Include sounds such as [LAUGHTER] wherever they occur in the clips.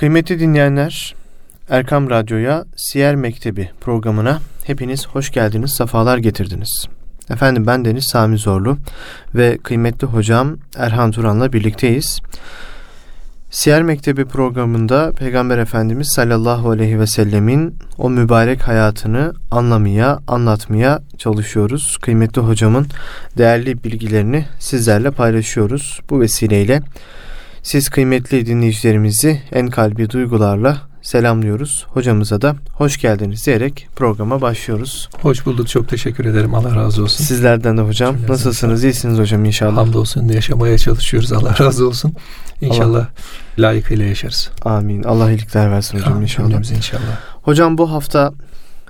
Kıymetli dinleyenler, Erkam Radyo'ya Siyer Mektebi programına hepiniz hoş geldiniz, sefalar getirdiniz. Efendim ben Deniz Sami Zorlu ve kıymetli hocam Erhan Turan'la birlikteyiz. Siyer Mektebi programında Peygamber Efendimiz sallallahu aleyhi ve sellemin o mübarek hayatını anlamaya, anlatmaya çalışıyoruz. Kıymetli hocamın değerli bilgilerini sizlerle paylaşıyoruz. Bu vesileyle siz kıymetli dinleyicilerimizi en kalbi duygularla selamlıyoruz. Hocamıza da hoş geldiniz diyerek programa başlıyoruz. Hoş bulduk. Çok teşekkür ederim. Allah razı olsun. Sizlerden de hocam. Cümleten Nasılsınız? İyisiniz hocam inşallah. Hamdolsun. Yaşamaya çalışıyoruz. Allah razı olsun. İnşallah Allah. layıkıyla yaşarız. Amin. Allah iyilikler versin hocam Amin. inşallah. inşallah. Hocam bu hafta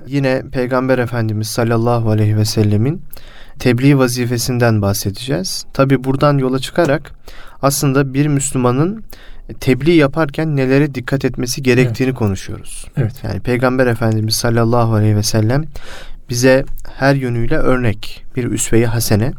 yine Peygamber Efendimiz sallallahu aleyhi ve sellemin tebliğ vazifesinden bahsedeceğiz. Tabi buradan yola çıkarak aslında bir Müslümanın tebliğ yaparken nelere dikkat etmesi gerektiğini evet. konuşuyoruz. Evet. Yani Peygamber Efendimiz sallallahu aleyhi ve sellem bize her yönüyle örnek bir üsve-i hasene.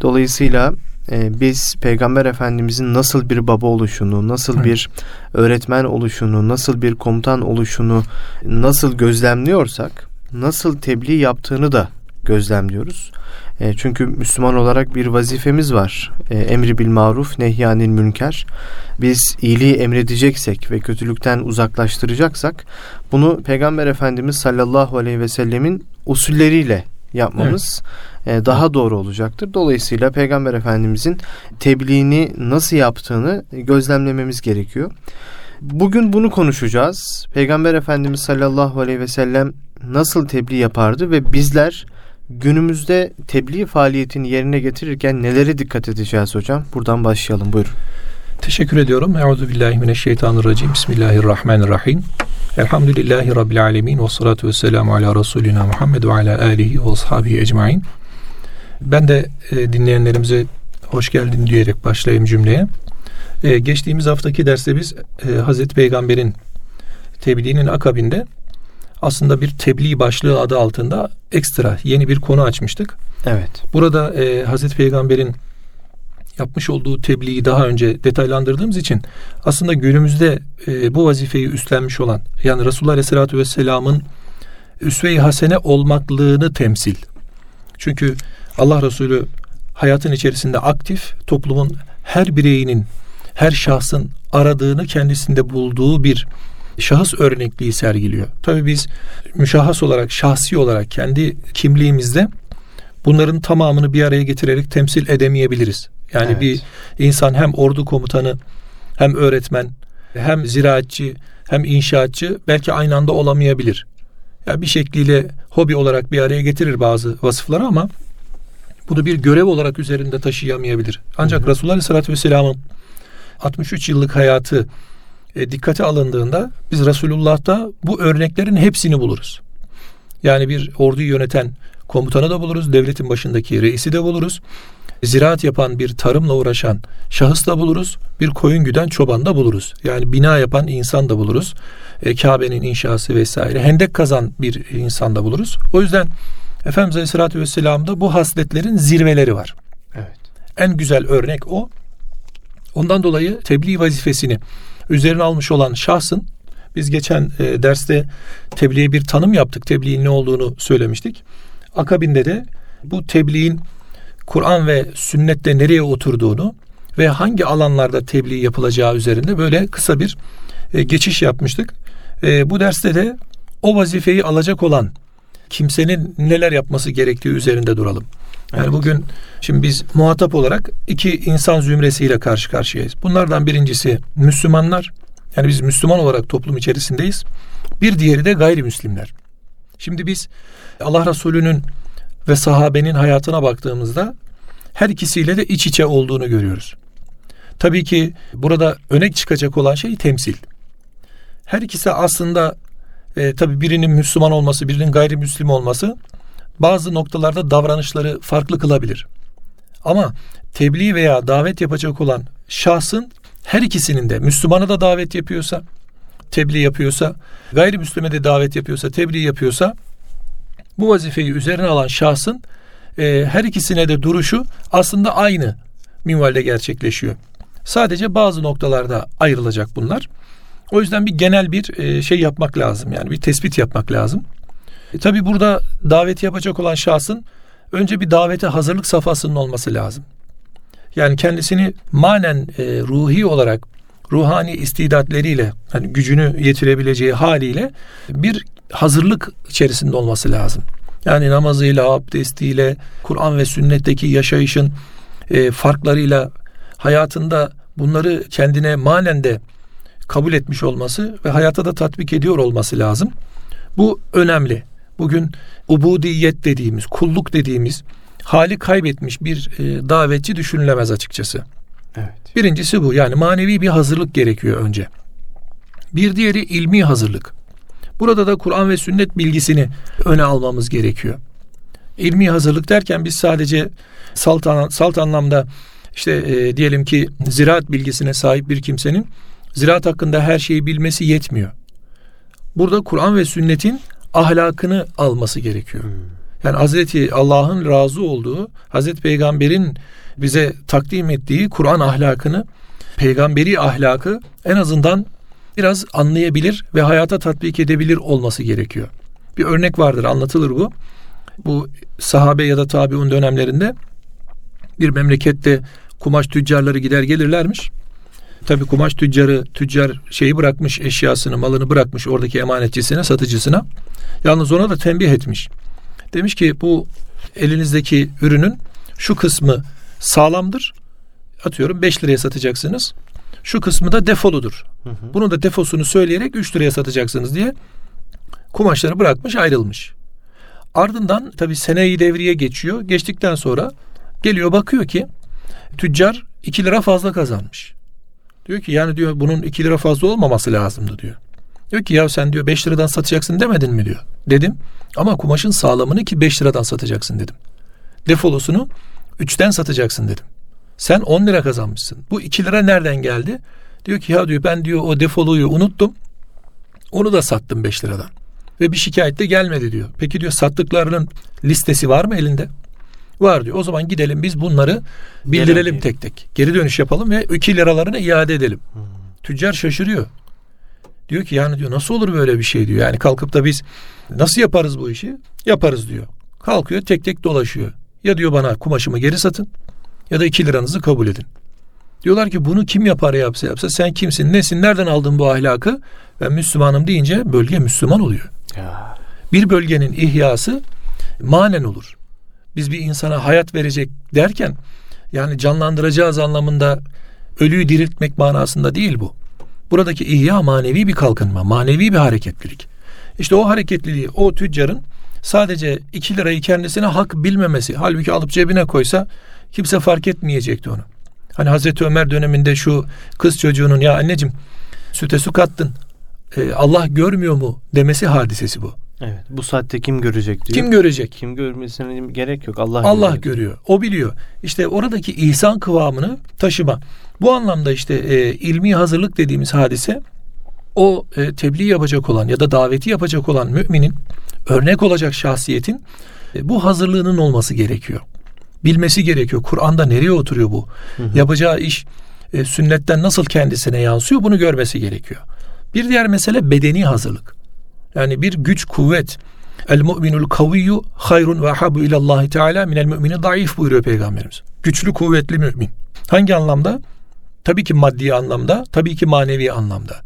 Dolayısıyla e, biz Peygamber Efendimizin nasıl bir baba oluşunu, nasıl evet. bir öğretmen oluşunu, nasıl bir komutan oluşunu nasıl gözlemliyorsak, nasıl tebliğ yaptığını da gözlemliyoruz. E, çünkü Müslüman olarak bir vazifemiz var. E, emri bil maruf, nehyanil münker. Biz iyiliği emredeceksek ve kötülükten uzaklaştıracaksak bunu Peygamber Efendimiz sallallahu aleyhi ve sellemin usulleriyle yapmamız evet. e, daha doğru olacaktır. Dolayısıyla Peygamber Efendimizin tebliğini nasıl yaptığını gözlemlememiz gerekiyor. Bugün bunu konuşacağız. Peygamber Efendimiz sallallahu aleyhi ve sellem nasıl tebliğ yapardı ve bizler günümüzde tebliğ faaliyetini yerine getirirken nelere dikkat edeceğiz hocam? Buradan başlayalım. Buyurun. Teşekkür ediyorum. Euzu billahi mineşşeytanirracim. Bismillahirrahmanirrahim. Elhamdülillahi rabbil alamin ve salatu vesselamu ala resulina Muhammed ve ala alihi ve ashabihi ecmaîn. Ben de e, dinleyenlerimize hoş geldin diyerek başlayayım cümleye. E, geçtiğimiz haftaki derste biz e, Hazreti Peygamber'in tebliğinin akabinde aslında bir tebliğ başlığı adı altında ekstra yeni bir konu açmıştık. Evet. Burada e, Hazreti Peygamber'in yapmış olduğu tebliği daha önce detaylandırdığımız için aslında günümüzde e, bu vazifeyi üstlenmiş olan yani Resulullah Aleyhisselatü Vesselam'ın üsve-i hasene olmaklığını temsil. Çünkü Allah Resulü hayatın içerisinde aktif, toplumun her bireyinin, her şahsın aradığını kendisinde bulduğu bir şahıs örnekliği sergiliyor. Tabi biz müşahhas olarak, şahsi olarak kendi kimliğimizde bunların tamamını bir araya getirerek temsil edemeyebiliriz. Yani evet. bir insan hem ordu komutanı, hem öğretmen, hem ziraatçı, hem inşaatçı belki aynı anda olamayabilir. Ya yani bir şekliyle hobi olarak bir araya getirir bazı vasıfları ama bunu bir görev olarak üzerinde taşıyamayabilir. Ancak hı hı. Resulullah Aleyhisselatü Vesselam'ın 63 yıllık hayatı e, dikkate alındığında biz Resulullah'ta bu örneklerin hepsini buluruz. Yani bir orduyu yöneten komutanı da buluruz, devletin başındaki reisi de buluruz. Ziraat yapan bir tarımla uğraşan şahıs da buluruz. Bir koyun güden çoban da buluruz. Yani bina yapan insan da buluruz. E, Kabe'nin inşası vesaire. Hendek kazan bir insan da buluruz. O yüzden Efendimiz Aleyhisselatü Vesselam'da bu hasletlerin zirveleri var. Evet. En güzel örnek o. Ondan dolayı tebliğ vazifesini üzerine almış olan şahsın biz geçen e, derste tebliğe bir tanım yaptık. Tebliğin ne olduğunu söylemiştik. Akabinde de bu tebliğin Kur'an ve sünnette nereye oturduğunu ve hangi alanlarda tebliğ yapılacağı üzerinde böyle kısa bir e, geçiş yapmıştık. E, bu derste de o vazifeyi alacak olan kimsenin neler yapması gerektiği üzerinde duralım. Yani evet. bugün şimdi biz muhatap olarak iki insan zümresiyle karşı karşıyayız. Bunlardan birincisi Müslümanlar. Yani biz Müslüman olarak toplum içerisindeyiz. Bir diğeri de gayrimüslimler. Şimdi biz Allah Resulü'nün ve sahabenin hayatına baktığımızda her ikisiyle de iç içe olduğunu görüyoruz. Tabii ki burada öne çıkacak olan şey temsil. Her ikisi aslında e, tabii birinin Müslüman olması, birinin gayrimüslim olması bazı noktalarda davranışları farklı kılabilir. Ama tebliğ veya davet yapacak olan şahsın her ikisinin de Müslümana da davet yapıyorsa, tebliğ yapıyorsa, gayrimüslime de davet yapıyorsa, tebliğ yapıyorsa bu vazifeyi üzerine alan şahsın e, her ikisine de duruşu aslında aynı minvalde gerçekleşiyor. Sadece bazı noktalarda ayrılacak bunlar. O yüzden bir genel bir e, şey yapmak lazım. Yani bir tespit yapmak lazım. E, tabii burada daveti yapacak olan şahsın önce bir davete hazırlık safhasının olması lazım. Yani kendisini manen e, ruhi olarak ruhani istidatleriyle hani gücünü yetirebileceği haliyle bir hazırlık içerisinde olması lazım. Yani namazıyla, abdestiyle, Kur'an ve sünnetteki yaşayışın e, farklarıyla hayatında bunları kendine manen de kabul etmiş olması ve hayata da tatbik ediyor olması lazım. Bu önemli. Bugün ubudiyet dediğimiz, kulluk dediğimiz hali kaybetmiş bir e, davetçi düşünülemez açıkçası. Evet. Birincisi bu. Yani manevi bir hazırlık gerekiyor önce. Bir diğeri ilmi hazırlık. Burada da Kur'an ve sünnet bilgisini öne almamız gerekiyor. İlmi hazırlık derken biz sadece salt, salt anlamda işte e, diyelim ki ziraat bilgisine sahip bir kimsenin ziraat hakkında her şeyi bilmesi yetmiyor. Burada Kur'an ve sünnetin ahlakını alması gerekiyor. Hmm. Yani Hazreti Allah'ın razı olduğu, Hazreti Peygamber'in bize takdim ettiği Kur'an ahlakını, peygamberi ahlakı en azından biraz anlayabilir ve hayata tatbik edebilir olması gerekiyor. Bir örnek vardır, anlatılır bu. Bu sahabe ya da tabiun dönemlerinde bir memlekette kumaş tüccarları gider gelirlermiş. Tabii kumaş tüccarı tüccar şeyi bırakmış eşyasını malını bırakmış oradaki emanetçisine satıcısına. Yalnız ona da tembih etmiş. Demiş ki bu elinizdeki ürünün şu kısmı sağlamdır. Atıyorum 5 liraya satacaksınız. Şu kısmı da defoludur. Hı hı. Bunun da defosunu söyleyerek 3 liraya satacaksınız diye kumaşları bırakmış ayrılmış. Ardından tabi seneyi devriye geçiyor. Geçtikten sonra geliyor bakıyor ki tüccar 2 lira fazla kazanmış. Diyor ki yani diyor bunun 2 lira fazla olmaması lazımdı diyor. Diyor ki ya sen diyor 5 liradan satacaksın demedin mi diyor. Dedim ama kumaşın sağlamını ki 5 liradan satacaksın dedim. Defolosunu 3'ten satacaksın dedim. Sen 10 lira kazanmışsın. Bu 2 lira nereden geldi? Diyor ki ya diyor ben diyor o defoluyu unuttum. Onu da sattım 5 liradan. Ve bir şikayet de gelmedi diyor. Peki diyor sattıklarının listesi var mı elinde? Var diyor. O zaman gidelim biz bunları bildirelim tek tek. Geri dönüş yapalım ve 2 liralarını iade edelim. Hmm. Tüccar şaşırıyor. Diyor ki yani diyor nasıl olur böyle bir şey diyor. Yani kalkıp da biz nasıl yaparız bu işi? Yaparız diyor. Kalkıyor tek tek dolaşıyor. Ya diyor bana kumaşımı geri satın ya da 2 liranızı kabul edin. Diyorlar ki bunu kim yapar yapsa yapsa sen kimsin nesin nereden aldın bu ahlakı? Ben Müslümanım deyince bölge Müslüman oluyor. Ya. Bir bölgenin ihyası manen olur biz bir insana hayat verecek derken yani canlandıracağız anlamında ölüyü diriltmek manasında değil bu. Buradaki ihya manevi bir kalkınma, manevi bir hareketlilik. İşte o hareketliliği o tüccarın sadece 2 lirayı kendisine hak bilmemesi. Halbuki alıp cebine koysa kimse fark etmeyecekti onu. Hani Hazreti Ömer döneminde şu kız çocuğunun ya anneciğim süte su kattın e, Allah görmüyor mu demesi hadisesi bu. Evet. Bu saatte kim görecek diyor. Kim görecek? Kim görmesine gerek yok. Allah Allah görüyor. görüyor. O biliyor. İşte oradaki ihsan kıvamını taşıma. Bu anlamda işte e, ilmi hazırlık dediğimiz hadise o e, tebliğ yapacak olan ya da daveti yapacak olan müminin örnek olacak şahsiyetin e, bu hazırlığının olması gerekiyor. Bilmesi gerekiyor. Kur'an'da nereye oturuyor bu? Hı hı. Yapacağı iş e, sünnetten nasıl kendisine yansıyor bunu görmesi gerekiyor. Bir diğer mesele bedeni hazırlık. Yani bir güç, kuvvet. El mu'minul kaviyyu hayrun ve habu ilallahi teala minel mümini zayıf buyuruyor Peygamberimiz. Güçlü, kuvvetli mümin. Hangi anlamda? Tabii ki maddi anlamda, tabii ki manevi anlamda.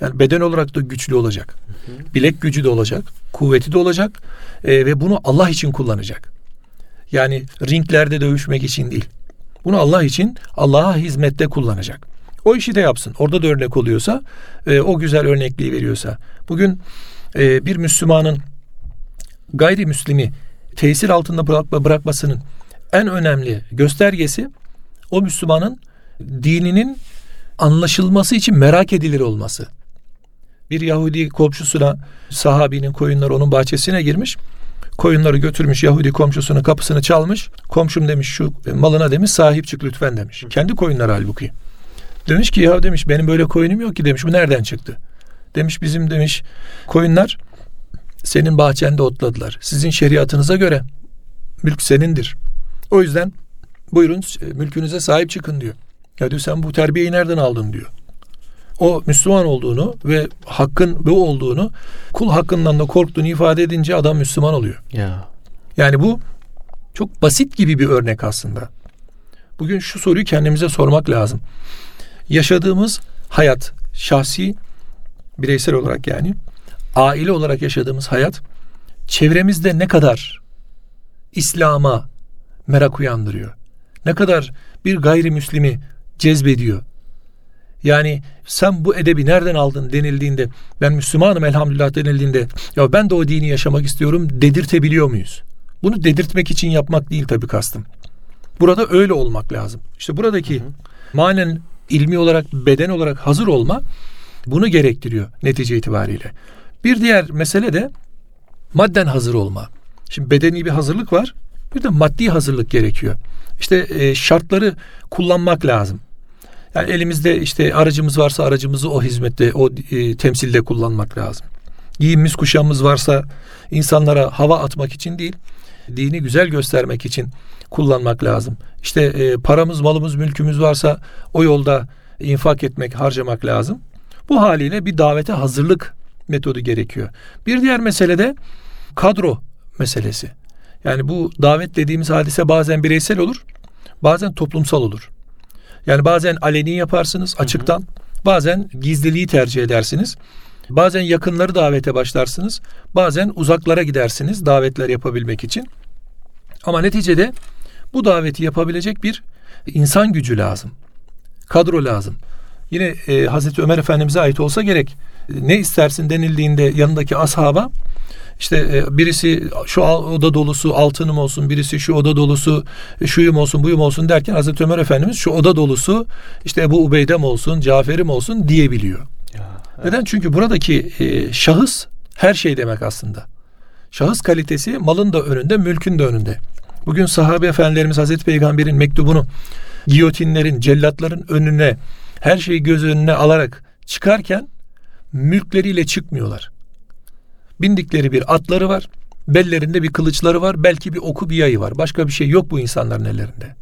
Yani beden olarak da güçlü olacak. Bilek gücü de olacak, kuvveti de olacak e, ve bunu Allah için kullanacak. Yani ringlerde dövüşmek için değil. Bunu Allah için, Allah'a hizmette kullanacak. O işi de yapsın. Orada da örnek oluyorsa, e, o güzel örnekliği veriyorsa. Bugün e, bir Müslümanın gayrimüslimi tesir altında bırakma, bırakmasının en önemli göstergesi o Müslümanın dininin anlaşılması için merak edilir olması. Bir Yahudi komşusuna sahabinin koyunları onun bahçesine girmiş. Koyunları götürmüş Yahudi komşusunun kapısını çalmış. Komşum demiş şu malına demiş sahip çık lütfen demiş. Kendi koyunları halbuki. Demiş ki ya demiş benim böyle koyunum yok ki demiş bu nereden çıktı? Demiş bizim demiş koyunlar senin bahçende otladılar. Sizin şeriatınıza göre mülk senindir. O yüzden buyurun e, mülkünüze sahip çıkın diyor. Ya diyor sen bu terbiyeyi nereden aldın diyor. o Müslüman olduğunu ve hakkın bu olduğunu kul hakkından da korktuğunu ifade edince adam Müslüman oluyor. Ya. Yani bu çok basit gibi bir örnek aslında. Bugün şu soruyu kendimize sormak lazım. Yaşadığımız hayat, şahsi, bireysel olarak yani, aile olarak yaşadığımız hayat, çevremizde ne kadar İslam'a merak uyandırıyor? Ne kadar bir gayrimüslimi cezbediyor? Yani sen bu edebi nereden aldın denildiğinde, ben Müslümanım elhamdülillah denildiğinde, ya ben de o dini yaşamak istiyorum dedirtebiliyor muyuz? Bunu dedirtmek için yapmak değil tabii kastım. Burada öyle olmak lazım. İşte buradaki hı hı. manen ilmi olarak, beden olarak hazır olma bunu gerektiriyor netice itibariyle. Bir diğer mesele de madden hazır olma. Şimdi bedeni bir hazırlık var. Bir de maddi hazırlık gerekiyor. İşte e, şartları kullanmak lazım. Yani elimizde işte aracımız varsa aracımızı o hizmette, o e, temsilde kullanmak lazım. Giyimimiz, kuşamımız varsa insanlara hava atmak için değil, dini güzel göstermek için kullanmak lazım. İşte e, paramız, malımız, mülkümüz varsa o yolda infak etmek, harcamak lazım. Bu haliyle bir davete hazırlık metodu gerekiyor. Bir diğer mesele de kadro meselesi. Yani bu davet dediğimiz hadise bazen bireysel olur, bazen toplumsal olur. Yani bazen aleni yaparsınız açıktan, hı hı. bazen gizliliği tercih edersiniz. Bazen yakınları davete başlarsınız, bazen uzaklara gidersiniz davetler yapabilmek için. Ama neticede bu daveti yapabilecek bir insan gücü lazım. Kadro lazım. Yine e, Hazreti Ömer Efendimiz'e ait olsa gerek. Ne istersin denildiğinde yanındaki ashaba işte e, birisi şu oda dolusu altınım olsun, birisi şu oda dolusu şuyum olsun, buyum olsun derken Hazreti Ömer Efendimiz şu oda dolusu işte bu Ubeydem olsun, Cafer'im olsun diyebiliyor. Ya, evet. Neden? Çünkü buradaki e, şahıs her şey demek aslında. Şahıs kalitesi malın da önünde, mülkün de önünde. Bugün sahabe efendilerimiz Hazreti Peygamber'in mektubunu giyotinlerin, cellatların önüne her şeyi göz önüne alarak çıkarken mülkleriyle çıkmıyorlar. Bindikleri bir atları var. Bellerinde bir kılıçları var. Belki bir oku bir yayı var. Başka bir şey yok bu insanların ellerinde.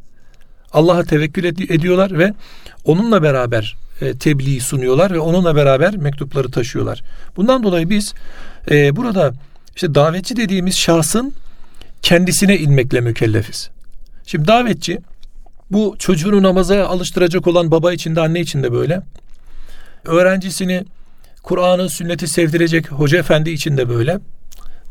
Allah'a tevekkül ediyorlar ve onunla beraber e, tebliğ sunuyorlar ve onunla beraber mektupları taşıyorlar. Bundan dolayı biz e, burada işte davetçi dediğimiz şahsın kendisine inmekle mükellefiz. Şimdi davetçi bu çocuğunu namaza alıştıracak olan baba için de anne için de böyle. Öğrencisini Kur'an'ı, sünneti sevdirecek hoca efendi için de böyle.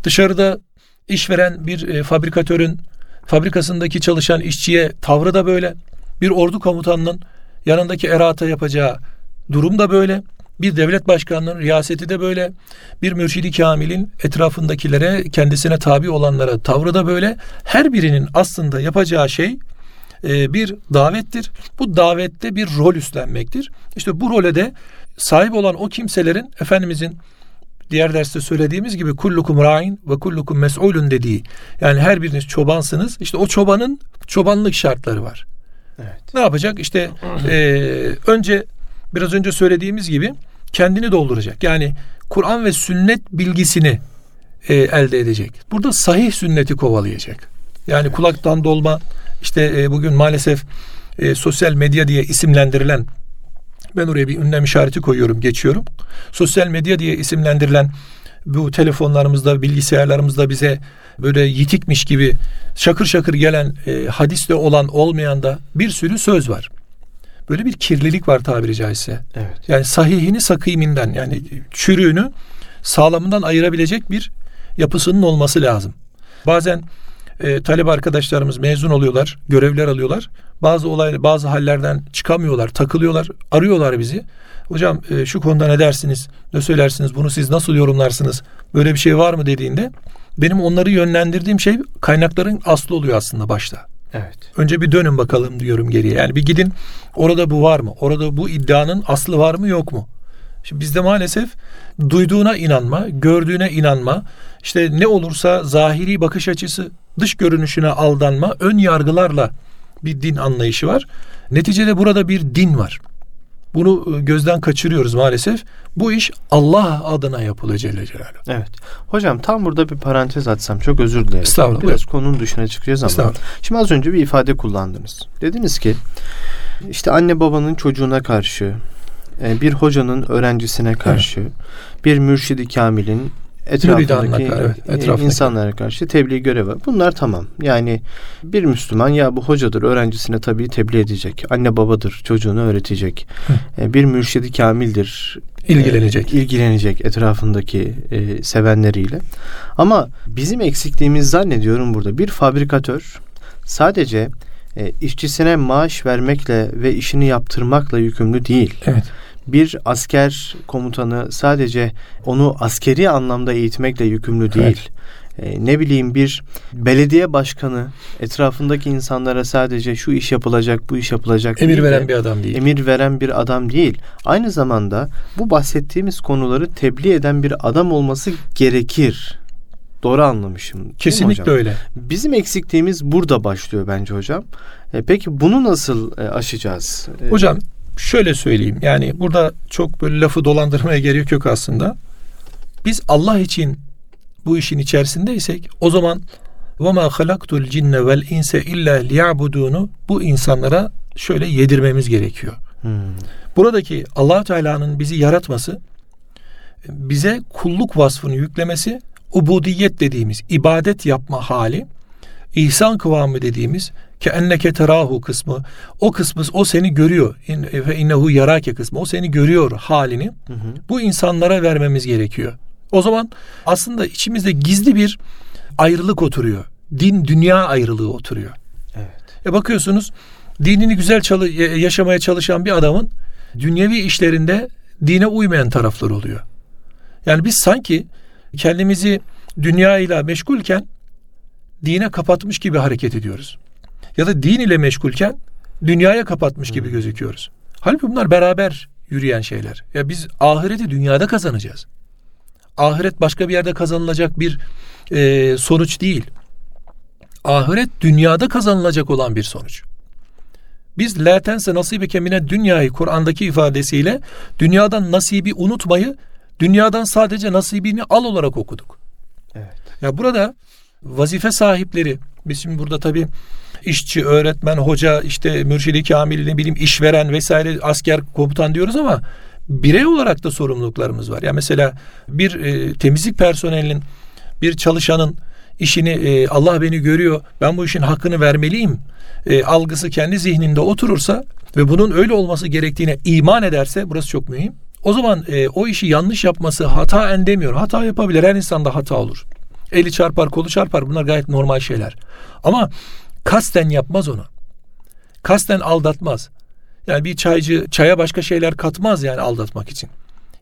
Dışarıda işveren bir e, fabrikatörün fabrikasındaki çalışan işçiye tavrı da böyle. Bir ordu komutanının yanındaki erata yapacağı durum da böyle. Bir devlet başkanının riyaseti de böyle. Bir mürşidi kamilin etrafındakilere kendisine tabi olanlara tavrı da böyle. Her birinin aslında yapacağı şey e, bir davettir. Bu davette bir rol üstlenmektir. İşte bu role de sahip olan o kimselerin Efendimizin diğer derste söylediğimiz gibi kullukum ra'in ve kullukum mes'ulun dediği. Yani her biriniz çobansınız. İşte o çobanın çobanlık şartları var. Evet. Ne yapacak? İşte e, önce biraz önce söylediğimiz gibi kendini dolduracak. Yani Kur'an ve sünnet bilgisini e, elde edecek. Burada sahih sünneti kovalayacak. Yani kulaktan dolma işte e, bugün maalesef e, sosyal medya diye isimlendirilen ben oraya bir ünlem işareti koyuyorum, geçiyorum. Sosyal medya diye isimlendirilen bu telefonlarımızda, bilgisayarlarımızda bize böyle yitikmiş gibi şakır şakır gelen e, hadiste olan olmayan da bir sürü söz var. Böyle bir kirlilik var tabiri caizse. Evet. Yani sahihini sakiminden yani çürüğünü sağlamından ayırabilecek bir yapısının olması lazım. Bazen e, talep arkadaşlarımız mezun oluyorlar, görevler alıyorlar. Bazı olay, bazı hallerden çıkamıyorlar, takılıyorlar, arıyorlar bizi. Hocam e, şu konuda ne dersiniz, ne söylersiniz, bunu siz nasıl yorumlarsınız, böyle bir şey var mı dediğinde benim onları yönlendirdiğim şey kaynakların aslı oluyor aslında başta. Evet. Önce bir dönün bakalım diyorum geriye. Yani bir gidin orada bu var mı? Orada bu iddianın aslı var mı yok mu? Şimdi bizde maalesef duyduğuna inanma, gördüğüne inanma, işte ne olursa zahiri bakış açısı, dış görünüşüne aldanma, ön yargılarla bir din anlayışı var. Neticede burada bir din var. Bunu e, gözden kaçırıyoruz maalesef. Bu iş Allah adına yapılıyor Celle Celaluhu. Evet. Hocam tam burada bir parantez açsam çok özür dilerim. Estağfurullah. Biraz konunun dışına çıkacağız ama. Şimdi az önce bir ifade kullandınız. Dediniz ki işte anne babanın çocuğuna karşı bir hocanın öğrencisine karşı, evet. bir mürşidi kamilin etrafındaki, evet, etrafındaki insanlara karşı tebliğ görevi. Bunlar tamam. Yani bir Müslüman ya bu hocadır öğrencisine tabii tebliğ edecek. Anne babadır çocuğunu öğretecek. Hı. E, bir mürşidi kamildir. ilgilenecek. E, ilgilenecek etrafındaki e, sevenleriyle. Ama bizim eksikliğimiz zannediyorum burada bir fabrikatör sadece e, işçisine maaş vermekle ve işini yaptırmakla yükümlü değil. Evet bir asker komutanı sadece onu askeri anlamda eğitmekle yükümlü değil. Evet. Ne bileyim bir belediye başkanı etrafındaki insanlara sadece şu iş yapılacak, bu iş yapılacak emir veren bir adam değil. Emir veren bir adam değil. Aynı zamanda bu bahsettiğimiz konuları tebliğ eden bir adam olması gerekir. Doğru anlamışım. Kesinlikle öyle. Bizim eksikliğimiz burada başlıyor bence hocam. E, peki bunu nasıl e, aşacağız? E, hocam şöyle söyleyeyim. Yani burada çok böyle lafı dolandırmaya gerek yok aslında. Biz Allah için bu işin içerisindeysek o zaman ve ma halaktul cinne vel inse illa liyabudunu bu insanlara şöyle yedirmemiz gerekiyor. Hmm. Buradaki Allah Teala'nın bizi yaratması bize kulluk vasfını yüklemesi ubudiyet dediğimiz ibadet yapma hali ihsan kıvamı dediğimiz ke enneke terahu kısmı o kısmı o seni görüyor ve innehu yarake kısmı o seni görüyor halini hı hı. bu insanlara vermemiz gerekiyor. O zaman aslında içimizde gizli bir ayrılık oturuyor. Din dünya ayrılığı oturuyor. Evet. E bakıyorsunuz dinini güzel çalı yaşamaya çalışan bir adamın dünyevi işlerinde dine uymayan taraflar oluyor. Yani biz sanki kendimizi dünya ile meşgulken dine kapatmış gibi hareket ediyoruz ya da din ile meşgulken dünyaya kapatmış gibi hmm. gözüküyoruz. Halbuki bunlar beraber yürüyen şeyler. Ya biz ahireti dünyada kazanacağız. Ahiret başka bir yerde kazanılacak bir e, sonuç değil. Ahiret dünyada kazanılacak olan bir sonuç. Biz la tense nasibi kemine dünyayı Kur'an'daki ifadesiyle dünyadan nasibi unutmayı dünyadan sadece nasibini al olarak okuduk. Evet. Ya burada vazife sahipleri biz şimdi burada tabii işçi, öğretmen, hoca, işte mürşidi kamil, ne bileyim işveren vesaire asker komutan diyoruz ama birey olarak da sorumluluklarımız var. Ya yani mesela bir e, temizlik personelinin bir çalışanın işini e, Allah beni görüyor ben bu işin hakkını vermeliyim e, algısı kendi zihninde oturursa ve bunun öyle olması gerektiğine iman ederse burası çok mühim. O zaman e, o işi yanlış yapması hata en demiyor. Hata yapabilir. Her insanda hata olur. Eli çarpar, kolu çarpar. Bunlar gayet normal şeyler. Ama kasten yapmaz onu. Kasten aldatmaz. Yani bir çaycı çaya başka şeyler katmaz yani aldatmak için.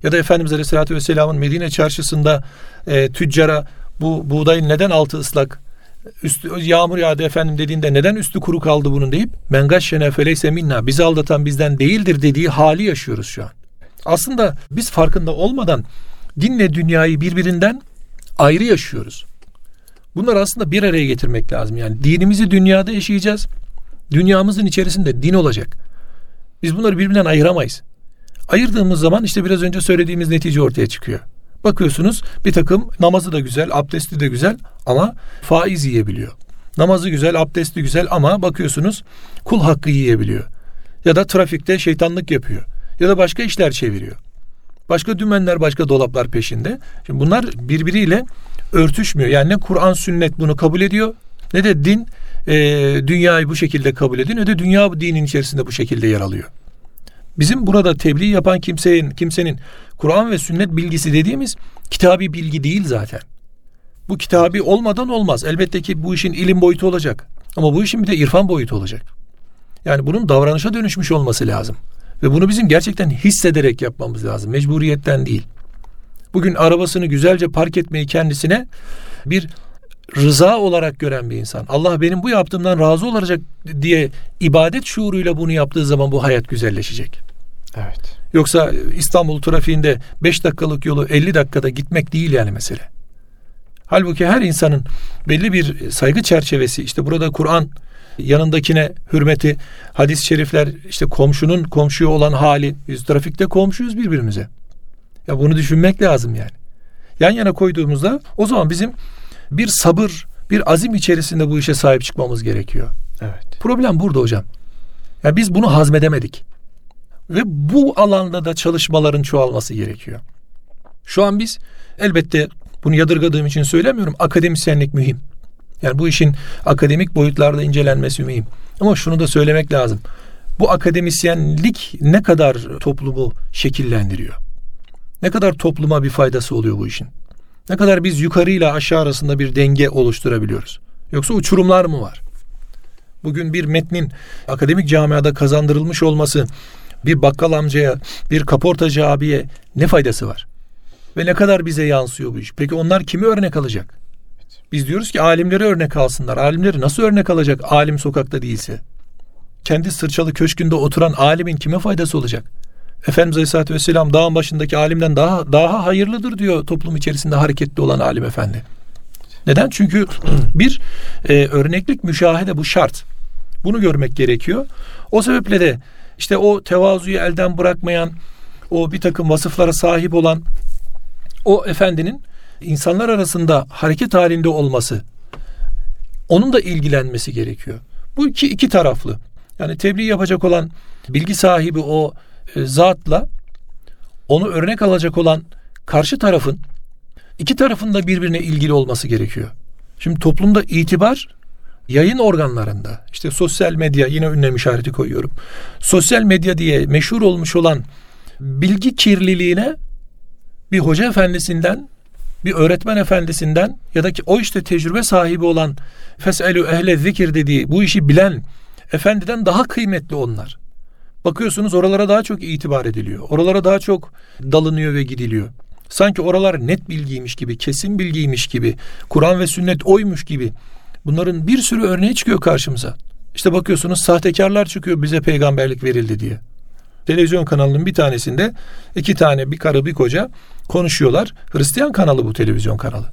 Ya da Efendimiz Aleyhisselatü Vesselam'ın Medine çarşısında e, tüccara bu buğdayın neden altı ıslak üstü yağmur yağdı efendim dediğinde neden üstü kuru kaldı bunun deyip mengaşşene feleyse minna bizi aldatan bizden değildir dediği hali yaşıyoruz şu an. Aslında biz farkında olmadan dinle dünyayı birbirinden ayrı yaşıyoruz. Bunları aslında bir araya getirmek lazım. Yani dinimizi dünyada yaşayacağız. Dünyamızın içerisinde din olacak. Biz bunları birbirinden ayıramayız. Ayırdığımız zaman işte biraz önce söylediğimiz netice ortaya çıkıyor. Bakıyorsunuz bir takım namazı da güzel, abdesti de güzel ama faiz yiyebiliyor. Namazı güzel, abdesti güzel ama bakıyorsunuz kul hakkı yiyebiliyor. Ya da trafikte şeytanlık yapıyor. Ya da başka işler çeviriyor. Başka dümenler, başka dolaplar peşinde. Şimdi bunlar birbiriyle örtüşmüyor. Yani ne Kur'an sünnet bunu kabul ediyor ne de din e, dünyayı bu şekilde kabul ediyor ne de dünya dinin içerisinde bu şekilde yer alıyor. Bizim burada tebliğ yapan kimsenin kimsenin Kur'an ve sünnet bilgisi dediğimiz kitabi bilgi değil zaten. Bu kitabi olmadan olmaz. Elbette ki bu işin ilim boyutu olacak. Ama bu işin bir de irfan boyutu olacak. Yani bunun davranışa dönüşmüş olması lazım. Ve bunu bizim gerçekten hissederek yapmamız lazım. Mecburiyetten değil. Bugün arabasını güzelce park etmeyi kendisine bir rıza olarak gören bir insan. Allah benim bu yaptığımdan razı olacak diye ibadet şuuruyla bunu yaptığı zaman bu hayat güzelleşecek. Evet. Yoksa İstanbul trafiğinde 5 dakikalık yolu 50 dakikada gitmek değil yani mesele. Halbuki her insanın belli bir saygı çerçevesi işte burada Kur'an yanındakine hürmeti, hadis-i şerifler işte komşunun komşuya olan hali biz trafikte komşuyuz birbirimize. Ya bunu düşünmek lazım yani. Yan yana koyduğumuzda o zaman bizim bir sabır, bir azim içerisinde bu işe sahip çıkmamız gerekiyor. Evet. Problem burada hocam. Ya biz bunu hazmedemedik. Ve bu alanda da çalışmaların çoğalması gerekiyor. Şu an biz elbette bunu yadırgadığım için söylemiyorum. Akademisyenlik mühim. Yani bu işin akademik boyutlarda incelenmesi mühim. Ama şunu da söylemek lazım. Bu akademisyenlik ne kadar toplumu şekillendiriyor? Ne kadar topluma bir faydası oluyor bu işin? Ne kadar biz yukarıyla aşağı arasında bir denge oluşturabiliyoruz? Yoksa uçurumlar mı var? Bugün bir metnin akademik camiada kazandırılmış olması bir bakkal amcaya, bir kaportacı abiye ne faydası var? Ve ne kadar bize yansıyor bu iş? Peki onlar kimi örnek alacak? Biz diyoruz ki alimleri örnek alsınlar. Alimleri nasıl örnek alacak alim sokakta değilse? Kendi sırçalı köşkünde oturan alimin kime faydası olacak? Efendimiz Aleyhisselatü Vesselam dağın başındaki alimden daha daha hayırlıdır diyor toplum içerisinde hareketli olan alim efendi. Neden? Çünkü [CLEARS THROAT] bir e, örneklik müşahede bu şart. Bunu görmek gerekiyor. O sebeple de işte o tevazuyu elden bırakmayan, o bir takım vasıflara sahip olan o efendinin insanlar arasında hareket halinde olması, onun da ilgilenmesi gerekiyor. Bu iki, iki taraflı. Yani tebliğ yapacak olan bilgi sahibi o e, zatla onu örnek alacak olan karşı tarafın iki tarafında birbirine ilgili olması gerekiyor. Şimdi toplumda itibar yayın organlarında işte sosyal medya yine ünlem işareti koyuyorum. Sosyal medya diye meşhur olmuş olan bilgi kirliliğine bir hoca efendisinden bir öğretmen efendisinden ya da ki o işte tecrübe sahibi olan feselu ehle zikir dediği bu işi bilen efendiden daha kıymetli onlar. Bakıyorsunuz oralara daha çok itibar ediliyor. Oralara daha çok dalınıyor ve gidiliyor. Sanki oralar net bilgiymiş gibi, kesin bilgiymiş gibi, Kur'an ve sünnet oymuş gibi. Bunların bir sürü örneği çıkıyor karşımıza. İşte bakıyorsunuz sahtekarlar çıkıyor bize peygamberlik verildi diye. Televizyon kanalının bir tanesinde iki tane bir karı bir koca konuşuyorlar. Hristiyan kanalı bu televizyon kanalı.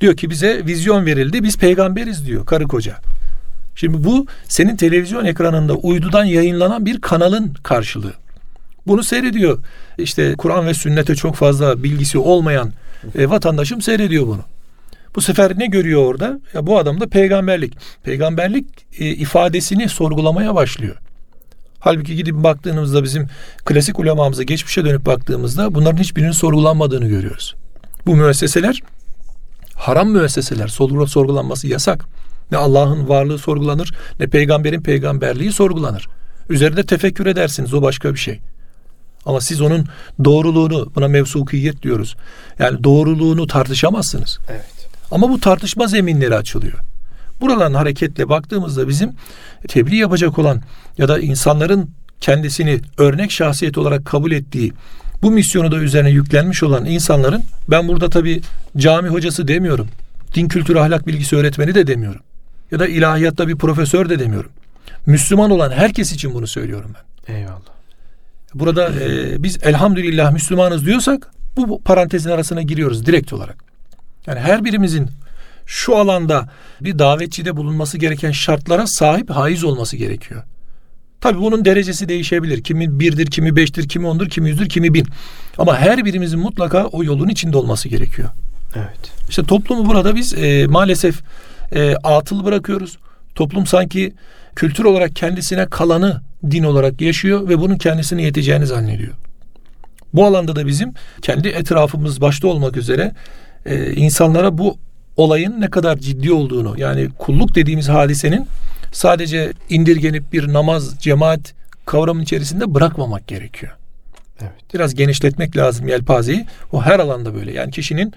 Diyor ki bize vizyon verildi biz peygamberiz diyor karı koca. Şimdi bu senin televizyon ekranında uydudan yayınlanan bir kanalın karşılığı. Bunu seyrediyor. İşte Kur'an ve sünnete çok fazla bilgisi olmayan e, vatandaşım seyrediyor bunu. Bu sefer ne görüyor orada? Ya bu adam da peygamberlik. Peygamberlik e, ifadesini sorgulamaya başlıyor. Halbuki gidip baktığımızda bizim klasik ulemamıza geçmişe dönüp baktığımızda bunların hiçbirinin sorgulanmadığını görüyoruz. Bu müesseseler haram müesseseler. Sorgulanması yasak. Ne Allah'ın varlığı sorgulanır ne peygamberin peygamberliği sorgulanır. Üzerinde tefekkür edersiniz o başka bir şey. Ama siz onun doğruluğunu buna mevsukiyet diyoruz. Yani doğruluğunu tartışamazsınız. Evet. Ama bu tartışma zeminleri açılıyor. Buradan hareketle baktığımızda bizim tebliğ yapacak olan ya da insanların kendisini örnek şahsiyet olarak kabul ettiği bu misyonu da üzerine yüklenmiş olan insanların ben burada tabi cami hocası demiyorum. Din kültürü ahlak bilgisi öğretmeni de demiyorum. Ya da ilahiyatta bir profesör de demiyorum. Müslüman olan herkes için bunu söylüyorum ben. Eyvallah. Burada e, biz elhamdülillah Müslümanız diyorsak bu parantezin arasına giriyoruz direkt olarak. Yani her birimizin şu alanda bir davetçide bulunması gereken şartlara sahip haiz olması gerekiyor. Tabi bunun derecesi değişebilir. Kimi birdir, kimi beştir, kimi ondur, kimi yüzdür, kimi bin. Ama her birimizin mutlaka o yolun içinde olması gerekiyor. Evet. İşte toplumu burada biz e, maalesef e, atıl bırakıyoruz. Toplum sanki kültür olarak kendisine kalanı din olarak yaşıyor ve bunun kendisine yeteceğini zannediyor. Bu alanda da bizim kendi etrafımız başta olmak üzere e, insanlara bu olayın ne kadar ciddi olduğunu yani kulluk dediğimiz hadisenin sadece indirgenip bir namaz, cemaat kavramın içerisinde bırakmamak gerekiyor. Evet. Biraz genişletmek lazım yelpazeyi. O her alanda böyle. Yani kişinin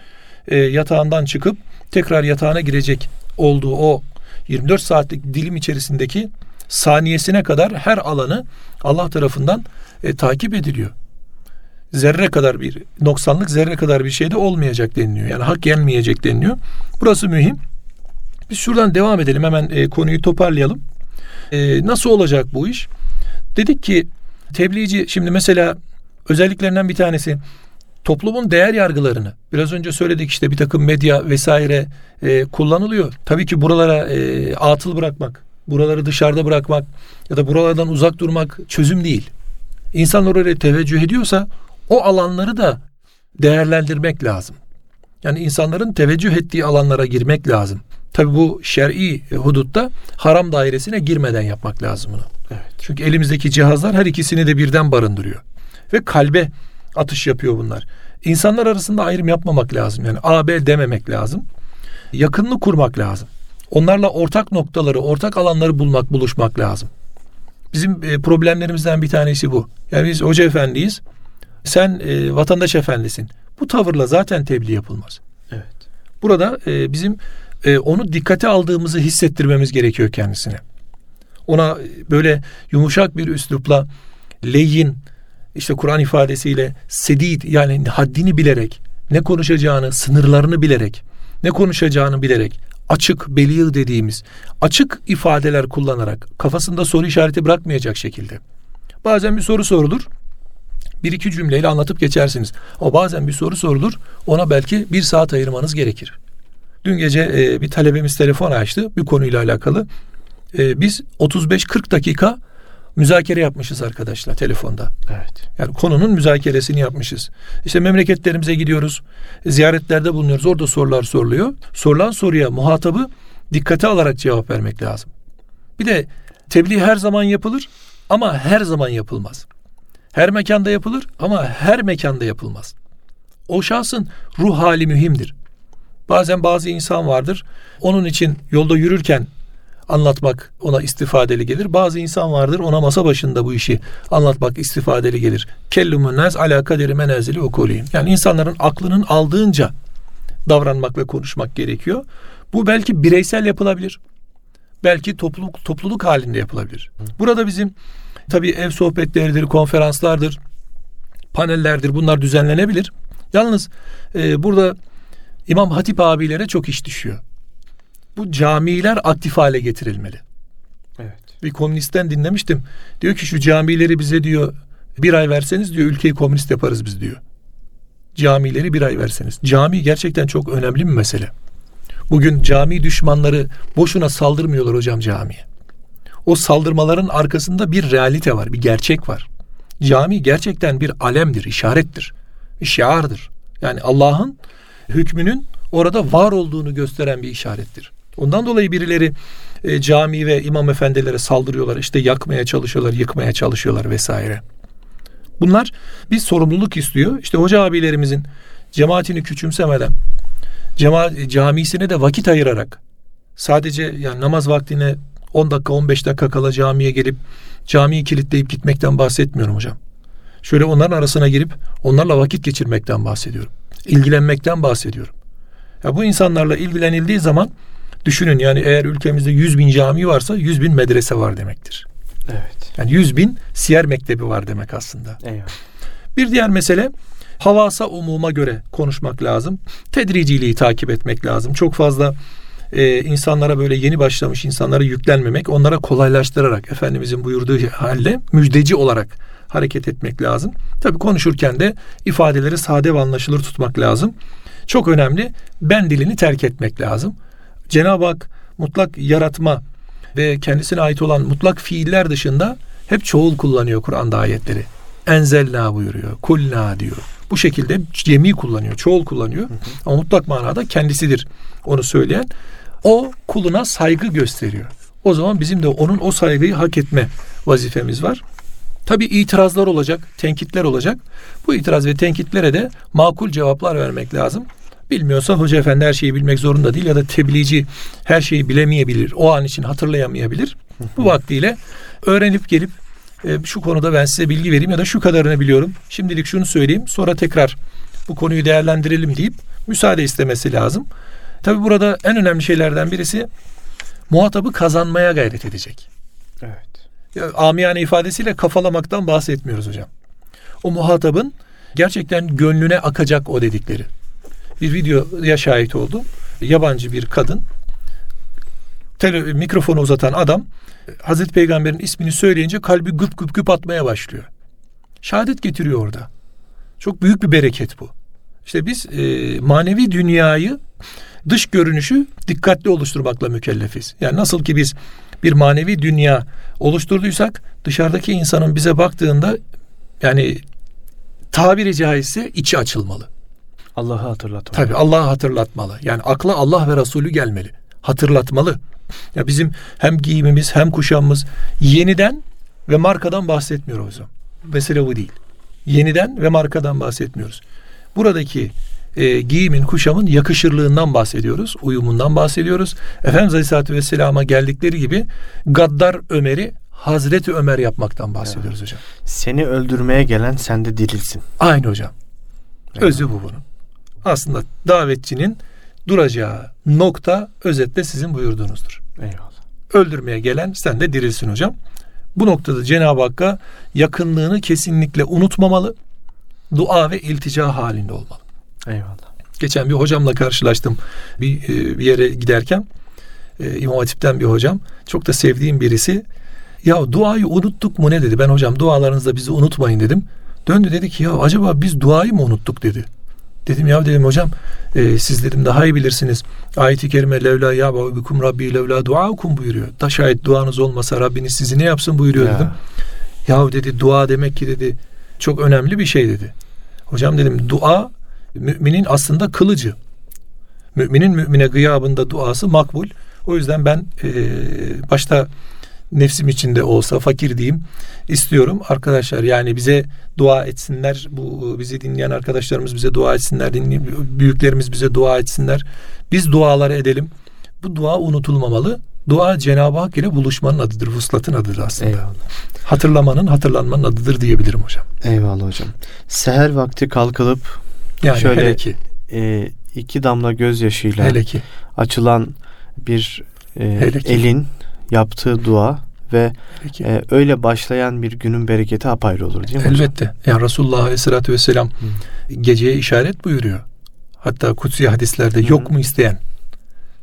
e, yatağından çıkıp tekrar yatağına girecek olduğu o 24 saatlik dilim içerisindeki saniyesine kadar her alanı Allah tarafından e, takip ediliyor. Zerre kadar bir noksanlık zerre kadar bir şey de olmayacak deniliyor. Yani hak gelmeyecek deniliyor. Burası mühim. Biz şuradan devam edelim hemen e, konuyu toparlayalım. E, nasıl olacak bu iş? Dedik ki tebliğci şimdi mesela özelliklerinden bir tanesi toplumun değer yargılarını biraz önce söyledik işte bir takım medya vesaire e, kullanılıyor. Tabii ki buralara e, atıl bırakmak, buraları dışarıda bırakmak ya da buralardan uzak durmak çözüm değil. İnsanlar oraya teveccüh ediyorsa o alanları da değerlendirmek lazım. Yani insanların teveccüh ettiği alanlara girmek lazım. Tabi bu şer'i hudutta haram dairesine girmeden yapmak lazım bunu. Evet. Çünkü elimizdeki cihazlar her ikisini de birden barındırıyor. Ve kalbe atış yapıyor bunlar. İnsanlar arasında ayrım yapmamak lazım. Yani A, B dememek lazım. Yakınlık kurmak lazım. Onlarla ortak noktaları, ortak alanları bulmak, buluşmak lazım. Bizim e, problemlerimizden bir tanesi bu. Yani biz hoca efendiyiz. Sen e, vatandaş efendisin. Bu tavırla zaten tebliğ yapılmaz. Evet. Burada e, bizim e, onu dikkate aldığımızı hissettirmemiz gerekiyor kendisine. Ona böyle yumuşak bir üslupla leyin işte Kur'an ifadesiyle sedid yani haddini bilerek ne konuşacağını, sınırlarını bilerek, ne konuşacağını bilerek açık, beliğ dediğimiz açık ifadeler kullanarak kafasında soru işareti bırakmayacak şekilde. Bazen bir soru sorulur. Bir iki cümleyle anlatıp geçersiniz. Ama bazen bir soru sorulur. Ona belki bir saat ayırmanız gerekir. Dün gece e, bir talebemiz telefon açtı bir konuyla alakalı. E, biz 35-40 dakika müzakere yapmışız arkadaşlar telefonda. Evet. Yani konunun müzakeresini yapmışız. İşte memleketlerimize gidiyoruz. Ziyaretlerde bulunuyoruz. Orada sorular soruluyor. Sorulan soruya muhatabı dikkate alarak cevap vermek lazım. Bir de tebliğ her zaman yapılır ama her zaman yapılmaz. Her mekanda yapılır ama her mekanda yapılmaz. O şahsın ruh hali mühimdir. Bazen bazı insan vardır. Onun için yolda yürürken anlatmak ona istifadeli gelir. Bazı insan vardır ona masa başında bu işi anlatmak istifadeli gelir. Kellumun nas ala kaderi menazili ukulihim. Yani insanların aklının aldığınca davranmak ve konuşmak gerekiyor. Bu belki bireysel yapılabilir. Belki topluluk topluluk halinde yapılabilir. Burada bizim tabii ev sohbetleridir, konferanslardır, panellerdir bunlar düzenlenebilir. Yalnız e, burada İmam Hatip abilere çok iş düşüyor. Bu camiler aktif hale getirilmeli. Evet. Bir komünistten dinlemiştim. Diyor ki şu camileri bize diyor bir ay verseniz diyor ülkeyi komünist yaparız biz diyor. Camileri bir ay verseniz. Cami gerçekten çok önemli bir mesele. Bugün cami düşmanları boşuna saldırmıyorlar hocam camiye. O saldırmaların arkasında bir realite var, bir gerçek var. Cami gerçekten bir alemdir, işarettir, bir şiardır. Yani Allah'ın hükmünün orada var olduğunu gösteren bir işarettir. Ondan dolayı birileri e, cami ve imam efendilere saldırıyorlar, işte yakmaya çalışıyorlar, yıkmaya çalışıyorlar vesaire. Bunlar bir sorumluluk istiyor. İşte hoca abilerimizin cemaatini küçümsemeden, cema, camisine de vakit ayırarak, sadece yani namaz vaktine 10 dakika 15 dakika kala camiye gelip camiyi kilitleyip gitmekten bahsetmiyorum hocam. Şöyle onların arasına girip onlarla vakit geçirmekten bahsediyorum. İlgilenmekten bahsediyorum. Ya bu insanlarla ilgilenildiği zaman düşünün yani eğer ülkemizde 100 bin cami varsa 100 bin medrese var demektir. Evet. Yani 100 bin siyer mektebi var demek aslında. Eyvallah. Bir diğer mesele havasa umuma göre konuşmak lazım. Tedriciliği takip etmek lazım. Çok fazla e, insanlara böyle yeni başlamış insanlara yüklenmemek, onlara kolaylaştırarak Efendimizin buyurduğu halde müjdeci olarak hareket etmek lazım. Tabii konuşurken de ifadeleri sade ve anlaşılır tutmak lazım. Çok önemli ben dilini terk etmek lazım. Cenab-ı Hak mutlak yaratma ve kendisine ait olan mutlak fiiller dışında hep çoğul kullanıyor Kur'an'da ayetleri. Enzelna buyuruyor, kulna diyor. Bu şekilde cemi kullanıyor, çoğul kullanıyor. Hı hı. Ama mutlak manada kendisidir onu söyleyen. O kuluna saygı gösteriyor. O zaman bizim de onun o saygıyı hak etme vazifemiz var. Tabi itirazlar olacak, tenkitler olacak. Bu itiraz ve tenkitlere de makul cevaplar vermek lazım. Bilmiyorsa hoca efendi her şeyi bilmek zorunda değil ya da tebliğci her şeyi bilemeyebilir. O an için hatırlayamayabilir. Bu vaktiyle öğrenip gelip e, şu konuda ben size bilgi vereyim ya da şu kadarını biliyorum. Şimdilik şunu söyleyeyim sonra tekrar bu konuyu değerlendirelim deyip müsaade istemesi lazım. Tabi burada en önemli şeylerden birisi muhatabı kazanmaya gayret edecek. Evet. Ya, amiyane ifadesiyle kafalamaktan bahsetmiyoruz hocam. O muhatabın gerçekten gönlüne akacak o dedikleri. Bir videoya şahit oldum. Yabancı bir kadın tele, mikrofonu uzatan adam Hazreti Peygamber'in ismini söyleyince kalbi gıp gıp gıp atmaya başlıyor. Şehadet getiriyor orada. Çok büyük bir bereket bu. İşte biz e, manevi dünyayı dış görünüşü dikkatli oluşturmakla mükellefiz. Yani nasıl ki biz bir manevi dünya oluşturduysak dışarıdaki insanın bize baktığında yani tabiri caizse içi açılmalı. Allah'ı hatırlatmalı. Tabi Allah'ı hatırlatmalı. Yani akla Allah ve Resulü gelmeli. hatırlatmalı. Ya bizim hem giyimimiz hem kuşamımız yeniden ve markadan bahsetmiyor hocam. Mesele bu değil. Yeniden ve markadan bahsetmiyoruz. Buradaki e, giyimin, kuşamın yakışırlığından bahsediyoruz. Uyumundan bahsediyoruz. Efendimiz Aleyhisselatü Vesselam'a geldikleri gibi Gaddar Ömer'i Hazreti Ömer yapmaktan bahsediyoruz hocam. Seni öldürmeye gelen sende dirilsin. Aynı hocam. Özü bu bunun. Aslında davetçinin duracağı nokta özetle sizin buyurduğunuzdur. Eyvallah. Öldürmeye gelen sen de dirilsin hocam. Bu noktada Cenab-ı Hakk'a yakınlığını kesinlikle unutmamalı. Dua ve iltica halinde olmalı. Eyvallah. Geçen bir hocamla karşılaştım bir, e, bir yere giderken. E, İmam Hatip'ten bir hocam. Çok da sevdiğim birisi. Ya duayı unuttuk mu ne dedi. Ben hocam dualarınızda bizi unutmayın dedim. Döndü dedi ki ya acaba biz duayı mı unuttuk dedi. Dedim ya dedim hocam e, siz dedim daha iyi bilirsiniz. Ayet-i kerime levla ya bikum rabbi levla duaukum buyuruyor. Da şayet duanız olmasa Rabbiniz sizi ne yapsın buyuruyor Ya. dedim. Ya dedi dua demek ki dedi çok önemli bir şey dedi. Hocam dedim dua müminin aslında kılıcı. Müminin mümine gıyabında duası makbul. O yüzden ben e, başta nefsim içinde olsa fakir diyeyim istiyorum arkadaşlar yani bize dua etsinler bu bizi dinleyen arkadaşlarımız bize dua etsinler büyüklerimiz bize dua etsinler biz duaları edelim bu dua unutulmamalı dua Cenab-ı Hak ile buluşmanın adıdır vuslatın adıdır aslında Eyvallah. hatırlamanın hatırlanmanın adıdır diyebilirim hocam Eyvallah hocam. Seher vakti kalkılıp yani Şöyle- hele ki e, iki damla gözyaşıyla hele ki açılan bir e, elin yaptığı dua ve e, öyle başlayan bir günün bereketi apayrı olur değil mi hocam? Elbette. Yani Resulullah Aleyhisselatü Vesselam geceye işaret buyuruyor. Hatta kutsi hadislerde Hı. yok mu isteyen?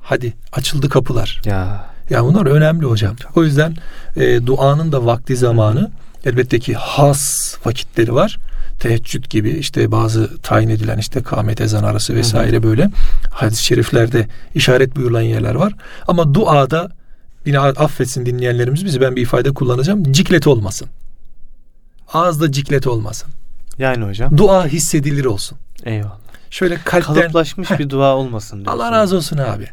Hadi açıldı kapılar. Ya Ya bunlar önemli hocam. O yüzden e, duanın da vakti zamanı elbette ki has vakitleri var. Teheccüd gibi işte bazı tayin edilen işte kâmet ezan arası vesaire böyle hadis-i şeriflerde işaret buyurulan yerler var. Ama duada yine affetsin dinleyenlerimiz bizi ben bir ifade kullanacağım. Ciklet olmasın. Ağızda ciklet olmasın. yani hocam. Dua hissedilir olsun. Eyvallah. Şöyle kalpten Kalıplaşmış bir dua olmasın diyorsun. Allah razı olsun abi.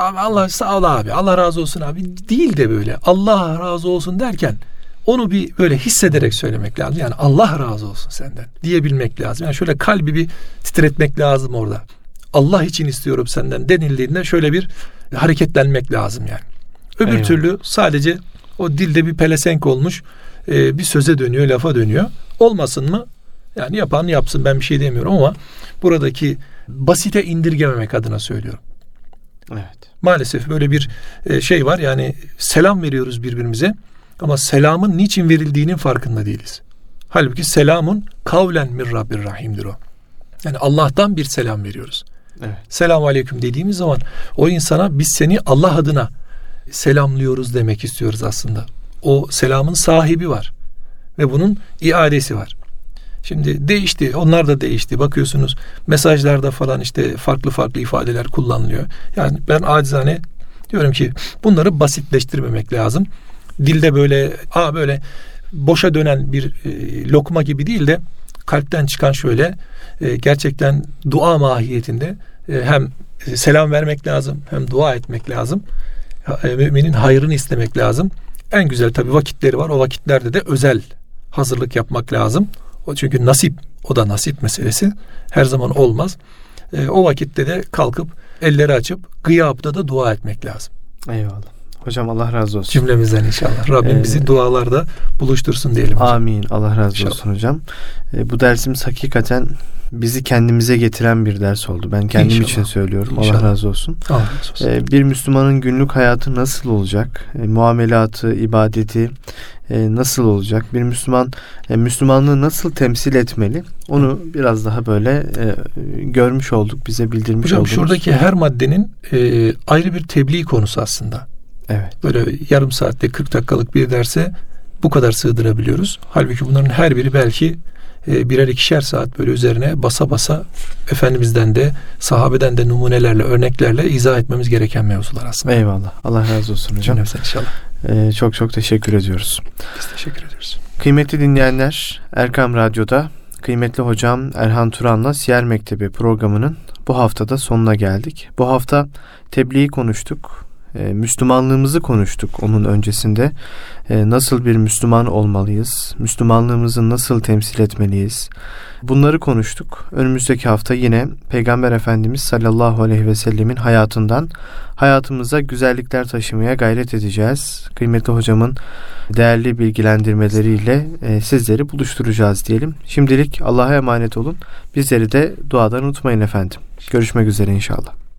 Abi Allah sağ ol abi. Allah razı olsun abi. Değil de böyle Allah razı olsun derken onu bir böyle hissederek söylemek lazım. Yani Allah razı olsun senden diyebilmek lazım. Yani şöyle kalbi bir titretmek lazım orada. Allah için istiyorum senden denildiğinde şöyle bir hareketlenmek lazım yani. Öbür Eyvallah. türlü sadece o dilde bir pelesenk olmuş e, bir söze dönüyor, lafa dönüyor. Olmasın mı? Yani yapan yapsın ben bir şey demiyorum ama buradaki basite indirgememek adına söylüyorum. Evet. Maalesef böyle bir e, şey var yani selam veriyoruz birbirimize ama selamın niçin verildiğinin farkında değiliz. Halbuki selamun kavlen min Rabbir Rahim'dir o. Yani Allah'tan bir selam veriyoruz. Evet. Selamun aleyküm dediğimiz zaman o insana biz seni Allah adına selamlıyoruz demek istiyoruz aslında. O selamın sahibi var ve bunun iadesi var. Şimdi değişti. Onlar da değişti. Bakıyorsunuz mesajlarda falan işte farklı farklı ifadeler kullanılıyor. Yani ben acizane diyorum ki bunları basitleştirmemek lazım. Dilde böyle a böyle boşa dönen bir e, lokma gibi değil de kalpten çıkan şöyle e, gerçekten dua mahiyetinde e, hem e, selam vermek lazım hem dua etmek lazım. E, müminin hayrını istemek lazım. En güzel tabii vakitleri var. O vakitlerde de özel hazırlık yapmak lazım. O çünkü nasip, o da nasip meselesi. Her zaman olmaz. E, o vakitte de kalkıp elleri açıp gıyapta da dua etmek lazım. Eyvallah. Hocam Allah razı olsun. Cümlemizden inşallah. Rabbim Ee, bizi dualarda buluştursun diyelim. hocam. Amin. Allah razı İnşallah. olsun hocam. E, bu dersimiz hakikaten bizi kendimize getiren bir ders oldu. Ben kendim İnşallah. için söylüyorum. İnşallah. Allah razı olsun. Allah razı olsun. E, bir Müslümanın günlük hayatı nasıl olacak? E, muamelatı, ibadeti e, nasıl olacak? Bir Müslüman e, Müslümanlığı nasıl temsil etmeli? Onu biraz daha böyle e, görmüş olduk, bize bildirmiş Hocam oldunuz. şuradaki her maddenin e, ayrı bir tebliğ konusu aslında. Evet. Böyle yarım saatte 40 dakikalık bir derse bu kadar sığdırabiliyoruz. Halbuki bunların her biri belki e, birer ikişer saat böyle üzerine basa basa Efendimiz'den de sahabeden de numunelerle örneklerle izah etmemiz gereken mevzular aslında. Eyvallah. Allah razı olsun hocam. Cümlemize inşallah. E, çok çok teşekkür ediyoruz. Biz teşekkür ediyoruz. Kıymetli dinleyenler, Erkam Radyo'da kıymetli hocam Erhan Turan'la Siyer Mektebi programının bu haftada sonuna geldik. Bu hafta tebliği konuştuk. E, Müslümanlığımızı konuştuk onun öncesinde. E, nasıl bir Müslüman olmalıyız? Müslümanlığımızı nasıl temsil etmeliyiz? Bunları konuştuk. Önümüzdeki hafta yine Peygamber Efendimiz sallallahu aleyhi ve sellemin hayatından hayatımıza güzellikler taşımaya gayret edeceğiz. Kıymetli hocamın değerli bilgilendirmeleriyle e, sizleri buluşturacağız diyelim. Şimdilik Allah'a emanet olun. Bizleri de duadan unutmayın efendim. Görüşmek üzere inşallah.